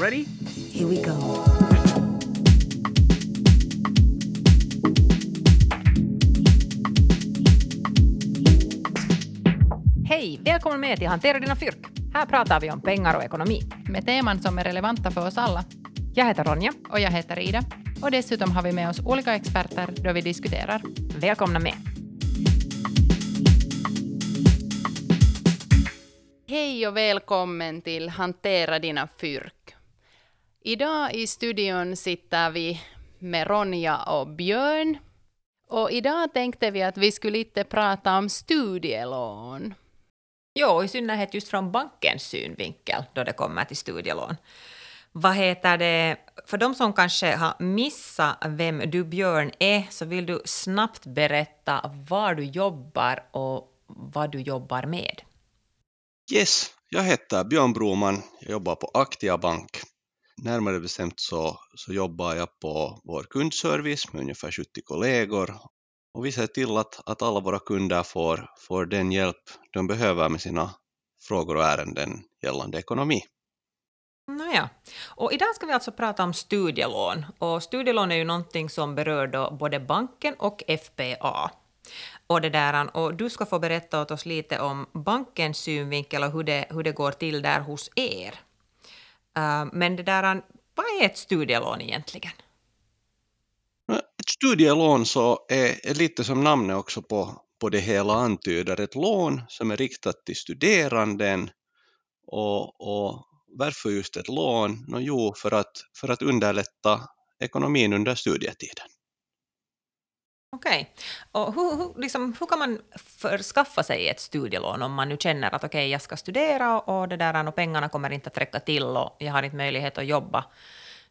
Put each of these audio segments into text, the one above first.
Ready? Here we go. Hej! Välkommen med till Hantera dina fyrk. Här pratar vi om pengar och ekonomi. med teman som är relevanta för oss alla. Jag heter Ronja. Och jag heter Ida. Och dessutom har vi med oss olika experter då vi diskuterar. Välkomna med. Hej och välkommen till Hantera dina fyrk. Idag i studion sitter vi med Ronja och Björn. Och idag tänkte vi att vi skulle lite prata om studielån. Jo, i synnerhet just från bankens synvinkel då det kommer till studielån. Vad heter det? För de som kanske har missat vem du Björn är så vill du snabbt berätta var du jobbar och vad du jobbar med. Yes, jag heter Björn Broman. Jag jobbar på Aktia Bank. Närmare bestämt så, så jobbar jag på vår kundservice med ungefär 70 kollegor och vi ser till att, att alla våra kunder får, får den hjälp de behöver med sina frågor och ärenden gällande ekonomi. Nåja, och idag ska vi alltså prata om studielån. Och studielån är ju någonting som berör då både banken och FPA. Och, det där, och du ska få berätta åt oss lite om bankens synvinkel och hur det, hur det går till där hos er. Äh, men det där, vad är ett studielån egentligen? Ett studielån så är, är lite som namnet också på, på det hela antyder, ett lån som är riktat till studeranden och, och varför just ett lån? No, jo, för att, för att underlätta ekonomin under studietiden. Okej. Okay. Och hur, hur, liksom, hur kan man förskaffa sig ett studielån om man nu känner att okej, okay, jag ska studera och, det där, och pengarna kommer inte att räcka till och jag har inte möjlighet att jobba,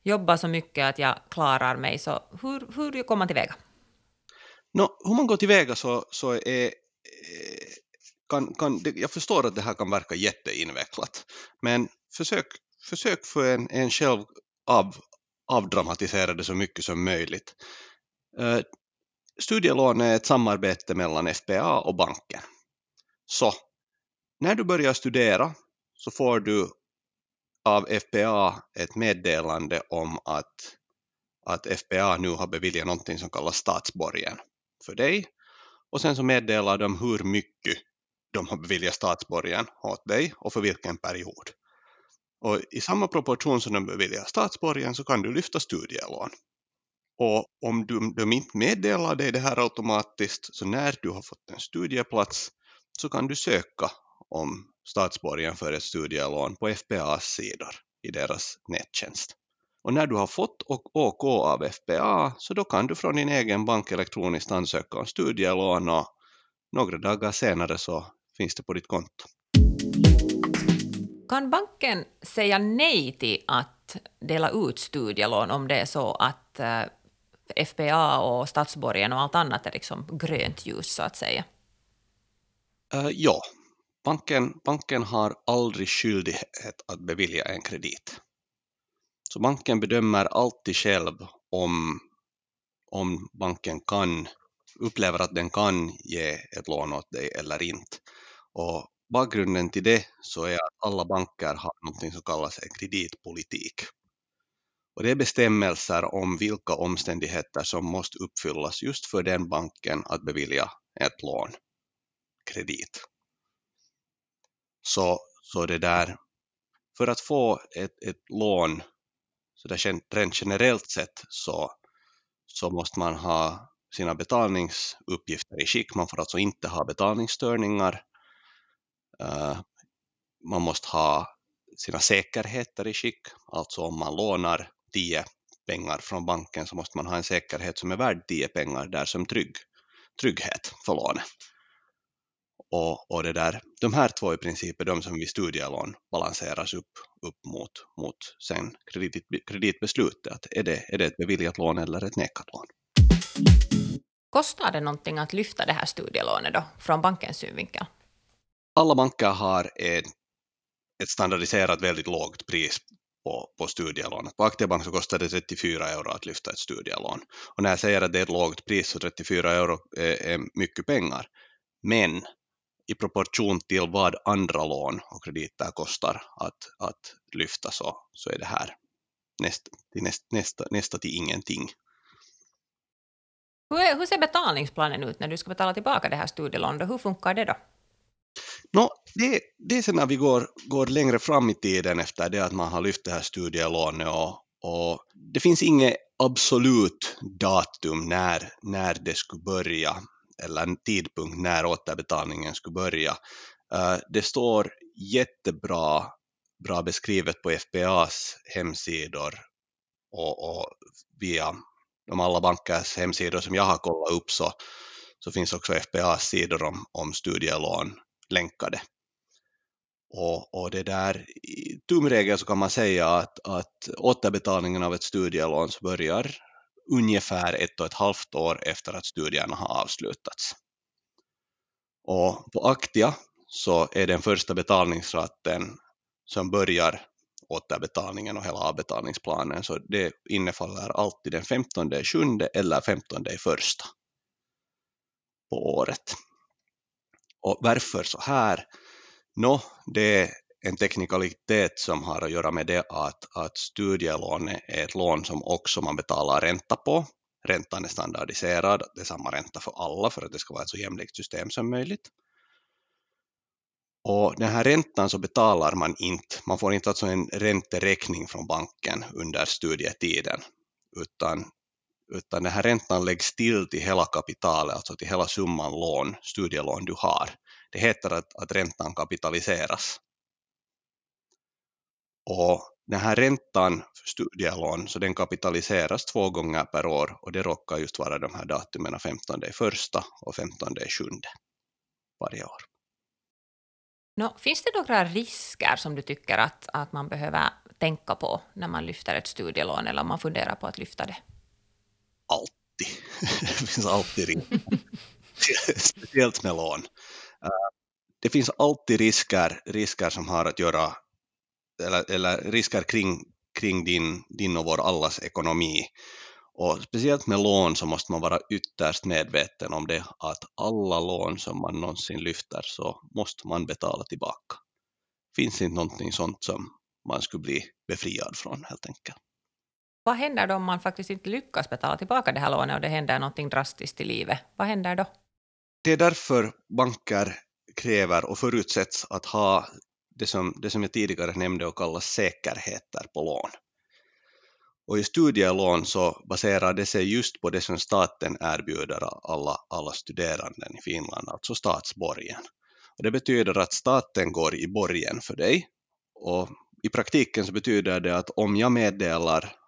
jobba så mycket att jag klarar mig. Så hur, hur går man tillväga? No, hur man går tillväga så, så är kan, kan, jag förstår att det här kan verka jätteinvecklat, men försök, försök för en, en själv av, avdramatisera det så mycket som möjligt. Eh, Studielån är ett samarbete mellan FPA och banken. Så när du börjar studera så får du av FPA ett meddelande om att, att FPA nu har beviljat någonting som kallas statsborgen för dig och sen så meddelar de hur mycket de har beviljat statsborgen åt dig och för vilken period. Och i samma proportion som de beviljar statsborgen så kan du lyfta studielån. Och om de, de inte meddelar dig det här automatiskt så när du har fått en studieplats så kan du söka om statsborgen för ett studielån på FPAs sidor i deras nättjänst. Och när du har fått OK av FPA så då kan du från din egen bank elektroniskt ansöka om studielån och några dagar senare så finns det på ditt konto. Kan banken säga nej till att dela ut studielån om det är så att eh, FPA och statsborgen och allt annat är liksom grönt ljus så att säga? Uh, ja, banken, banken har aldrig skyldighet att bevilja en kredit. Så banken bedömer alltid själv om, om banken kan, upplever att den kan ge ett lån åt dig eller inte. Och bakgrunden till det så är att alla banker har något som kallas en kreditpolitik. Och det är bestämmelser om vilka omständigheter som måste uppfyllas just för den banken att bevilja ett lån, kredit. Så, så det där, för att få ett, ett lån, så där rent generellt sett så, så måste man ha sina betalningsuppgifter i skick. Man får alltså inte ha betalningsstörningar eh, man måste ha sina säkerheter i skick, alltså om man lånar 10 pengar från banken så måste man ha en säkerhet som är värd 10 pengar där som trygg, trygghet för lånet. Och, och det där, de här två i princip är de som vid studielån balanseras upp, upp mot, mot sen kredit, kreditbeslutet. Att är, det, är det ett beviljat lån eller ett nekat lån? Kostar det någonting att lyfta det här studielånet då, från bankens synvinkel? alla banker har en, ett standardiserat väldigt lågt pris på, på studielån. På Aktiebank så kostar det 34 euro att lyfta ett studielån. Och när jag säger att det är ett lågt pris så 34 euro är, är mycket pengar. Men i proportion till vad andra lån och krediter kostar att, att lyfta så, så är det här näst, till näst, nästa, nästa till ingenting. Hur, är, hur ser betalningsplanen ut när du ska betala tillbaka det här studielånet? Hur funkar det då? No, det, det är sen när vi går, går längre fram i tiden efter det att man har lyft det här studielånet och, och det finns inget absolut datum när, när det skulle börja eller en tidpunkt när återbetalningen skulle börja. Eh, det står jättebra bra beskrivet på FPAs hemsidor och, och via de alla bankers hemsidor som jag har kollat upp så, så finns också FPAs sidor om, om studielån länkade. Och, och det där, i tumregel så kan man säga att, att återbetalningen av ett studielån börjar ungefär ett och ett halvt år efter att studierna har avslutats. Och på Aktia så är den första betalningsraten som börjar återbetalningen och hela avbetalningsplanen, så det innefaller alltid den 15 sjunde eller 15 första på året. Och varför så här? Nå, det är en teknikalitet som har att göra med det att, att studielånet är ett lån som också man betalar ränta på. Räntan är standardiserad, det är samma ränta för alla för att det ska vara ett så jämlikt system som möjligt. Och den här räntan så betalar man inte, man får inte alltså en ränteräkning från banken under studietiden, utan, utan den här räntan läggs till till hela kapitalet, alltså till hela summan lån, studielån du har. Det heter att, att räntan kapitaliseras. Och den här räntan för studielån, så den kapitaliseras två gånger per år och det råkar just vara de här datumen 15 första och 15 sjunde varje år. No, finns det några risker som du tycker att, att man behöver tänka på när man lyfter ett studielån eller om man funderar på att lyfta det? Alltid. det finns alltid risker. Speciellt med lån. Eh, det finns alltid risker, risker som har att göra, eller, eller risker kring, kring din, din och vår allas ekonomi. Och speciellt med lån så måste man vara ytterst medveten om det att alla lån som man någonsin lyfter så måste man betala tillbaka. Finns inte någonting sånt som man skulle bli befriad från helt enkelt. Vad händer då om man faktiskt inte lyckas betala tillbaka det här lånet och det händer någonting drastiskt i livet? Vad händer då? Det är därför banker kräver och förutsätts att ha det som, det som jag tidigare nämnde och kallas säkerheter på lån. Och i studielån så baserar det sig just på det som staten erbjuder alla, alla studerande i Finland, alltså statsborgen. Och det betyder att staten går i borgen för dig och i praktiken så betyder det att om jag meddelar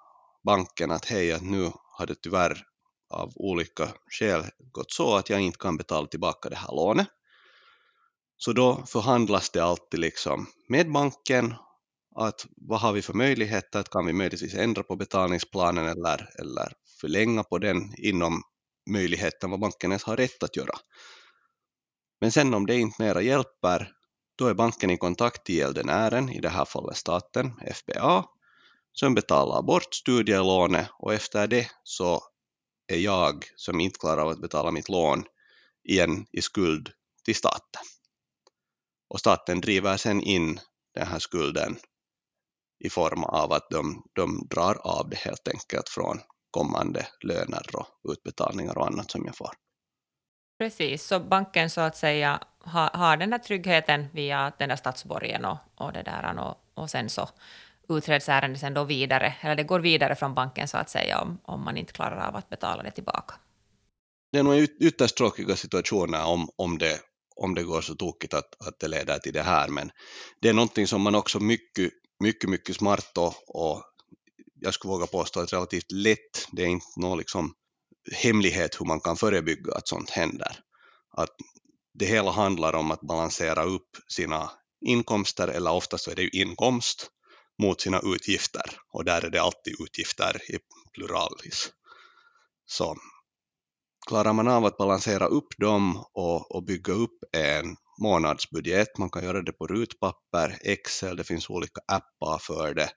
banken att hej, att nu har det tyvärr av olika skäl gått så att jag inte kan betala tillbaka det här lånet, så då förhandlas det alltid liksom med banken att vad har vi för möjligheter, kan vi möjligtvis ändra på betalningsplanen eller, eller förlänga på den inom möjligheten vad banken ens har rätt att göra. Men sen om det inte mera hjälper, då är banken i kontakt till gäldenären, i det här fallet staten, FBA, som betalar bort studielånet och efter det så är jag, som inte klarar av att betala mitt lån, igen i skuld till staten. Och staten driver sen in den här skulden i form av att de, de drar av det helt enkelt från kommande löner och utbetalningar och annat som jag får. Precis, så banken så att säga har, har den här tryggheten via den där statsborgen och, och det där och, och sen så utreds ärendet sen då vidare, eller det går vidare från banken så att säga om, om man inte klarar av att betala det tillbaka. Det är nog ytterst tråkiga situationer om, om, det, om det går så tokigt att, att det leder till det här, men det är någonting som man också mycket mycket, mycket smart och, och jag skulle våga påstå att relativt lätt. Det är inte någon liksom hemlighet hur man kan förebygga att sånt händer. Att det hela handlar om att balansera upp sina inkomster, eller oftast är det ju inkomst, mot sina utgifter. Och där är det alltid utgifter i pluralis. Så klarar man av att balansera upp dem och, och bygga upp en månadsbudget. Man kan göra det på rutpapper, Excel, det finns olika appar för det.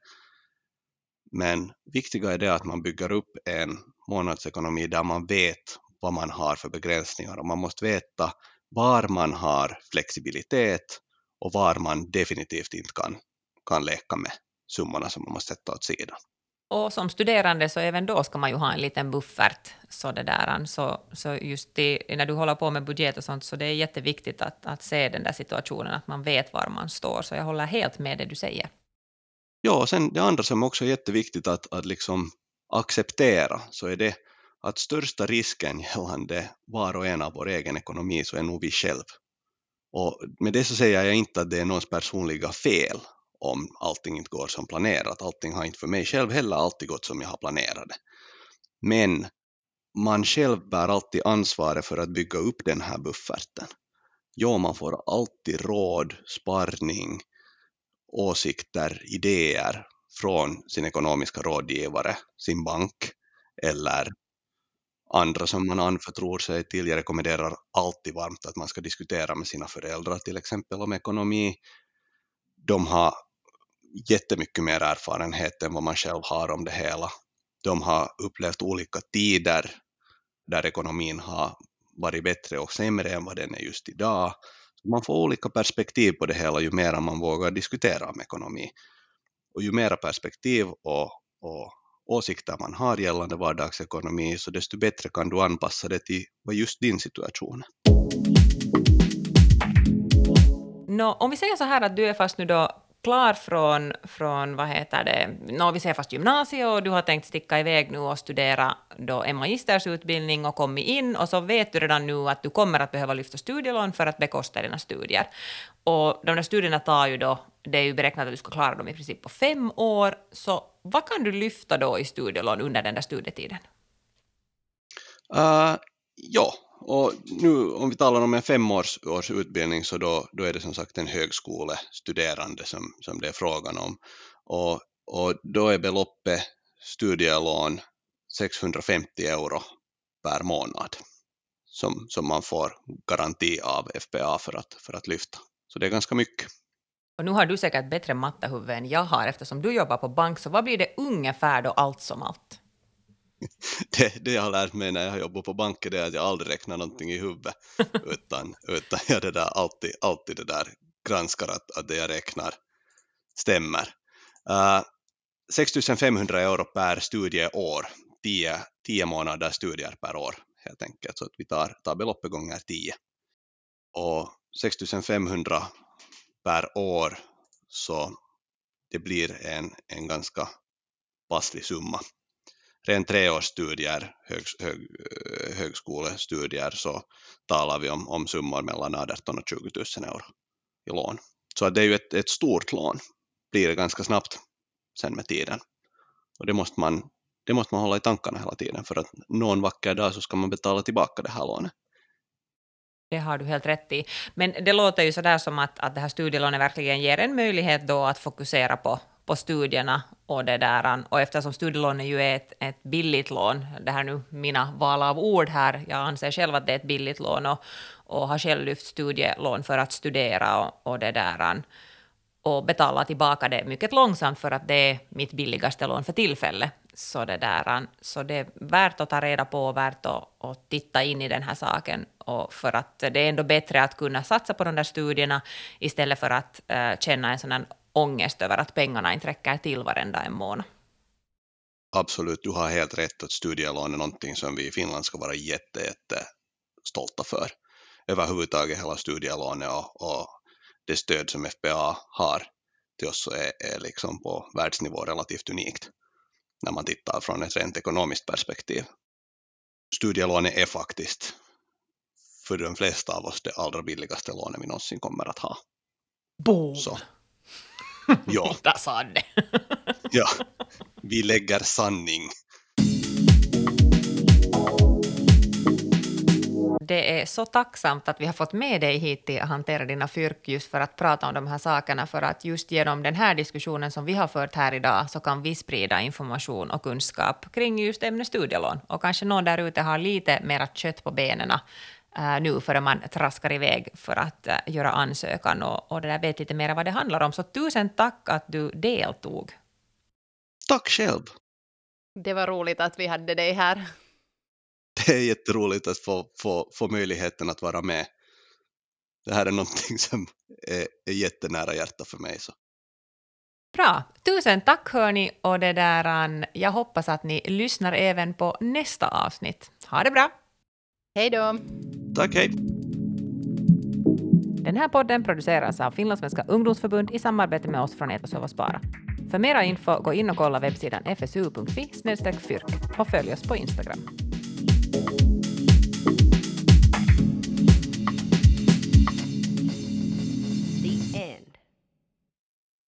Men viktiga är det att man bygger upp en månadsekonomi där man vet vad man har för begränsningar och man måste veta var man har flexibilitet och var man definitivt inte kan, kan leka med summorna som man måste sätta åt sidan. Och som studerande så även då ska man ju ha en liten buffert. Så, det där, så, så just det, när du håller på med budget och sånt så det är jätteviktigt att, att se den där situationen, att man vet var man står. Så jag håller helt med det du säger. Ja, och sen det andra som också är jätteviktigt att, att liksom acceptera så är det att största risken gällande var och en av vår egen ekonomi så är nog vi själv. Och med det så säger jag inte att det är någons personliga fel om allting inte går som planerat. Allting har inte för mig själv heller alltid gått som jag har planerat det. Men man själv bär alltid ansvaret för att bygga upp den här bufferten. Ja, man får alltid råd, sparning, åsikter, idéer från sin ekonomiska rådgivare, sin bank eller andra som man anförtror sig till. Jag rekommenderar alltid varmt att man ska diskutera med sina föräldrar till exempel om ekonomi. De har jättemycket mer erfarenhet än vad man själv har om det hela. De har upplevt olika tider där ekonomin har varit bättre och sämre än vad den är just idag. Man får olika perspektiv på det hela ju mer man vågar diskutera om ekonomi. Och ju mera perspektiv och, och åsikter man har gällande vardagsekonomi, så desto bättre kan du anpassa det till vad just din situation är. No, om vi säger så här att du är fast nu då klar från, från vad heter det, no, vi säger fast gymnasiet och du har tänkt sticka iväg nu och studera då en magistersutbildning och kommit in och så vet du redan nu att du kommer att behöva lyfta studielån för att bekosta dina studier. Och de där studierna tar ju då, det är ju beräknat att du ska klara dem i princip på fem år, så vad kan du lyfta då i studielån under den där studietiden? Uh, ja, och nu om vi talar om en femårs utbildning så då, då är det som sagt en högskolestuderande som, som det är frågan om. Och, och då är beloppet studielån 650 euro per månad som, som man får garanti av FPA för att, för att lyfta. Så det är ganska mycket. Och nu har du säkert bättre mattehuvud än jag har eftersom du jobbar på bank, så vad blir det ungefär då allt som allt? det, det jag har lärt mig när jag har jobbat på banken det är att jag aldrig räknar någonting i huvudet utan, utan jag det där alltid, alltid det där granskar att, att det jag räknar stämmer. Uh, 6 500 euro per studieår, 10, 10 månader studier per år helt enkelt, så att vi tar, tar beloppet gånger 10. Och 6 500 per år så det blir en, en ganska passlig summa rent treårsstudier, hög, hög, högskolestudier, så talar vi om, om summor mellan 18 och 20 000 euro i lån. Så det är ju ett, ett stort lån, blir det ganska snabbt sen med tiden. Och det måste, man, det måste man hålla i tankarna hela tiden, för att någon vacker dag så ska man betala tillbaka det här lånet. Det har du helt rätt i. Men det låter ju sådär som att, att det här studielånet verkligen ger en möjlighet då att fokusera på, på studierna och det där. Och eftersom studielånet ju är ett, ett billigt lån, det här nu mina val av ord här, jag anser själv att det är ett billigt lån och, och har själv lyft studielån för att studera och, och det där och betala tillbaka det mycket långsamt för att det är mitt billigaste lån för tillfället. Så det, där, så det är värt att ta reda på och värt att, att titta in i den här saken. Och för att det är ändå bättre att kunna satsa på de där studierna istället för att äh, känna en sån ångest över att pengarna inte räcker till varenda en månad. Absolut, du har helt rätt att studielån är någonting som vi i Finland ska vara jätte, jätte stolta för. Överhuvudtaget hela studielånet och, och det stöd som FPA har till oss är, är liksom på världsnivå relativt unikt när man tittar från ett rent ekonomiskt perspektiv. Studielånet är faktiskt för de flesta av oss det allra billigaste lånet vi någonsin kommer att ha. Boom! Så. Ja. Där sa det. ja, vi lägger sanning. Det är så tacksamt att vi har fått med dig hit till Hantera dina fyrk just för att prata om de här sakerna, för att just genom den här diskussionen som vi har fört här idag så kan vi sprida information och kunskap kring just ämnet studielån. Och kanske någon där ute har lite mera kött på benen uh, nu före man traskar iväg för att uh, göra ansökan och, och det där vet lite mer vad det handlar om. Så tusen tack att du deltog. Tack själv. Det var roligt att vi hade dig här. Det är jätteroligt att få, få, få möjligheten att vara med. det här är någonting som är, är jättenära hjärtat för mig. Så. Bra. Tusen tack hörni och det där, jag hoppas att ni lyssnar även på nästa avsnitt. Ha det bra! Hej då! Tack, hej! Den här podden produceras av Finlandssvenska ungdomsförbund i samarbete med oss från Etos och Spara. För mera info, gå in och kolla webbsidan fsu.fi fyrk och följ oss på Instagram.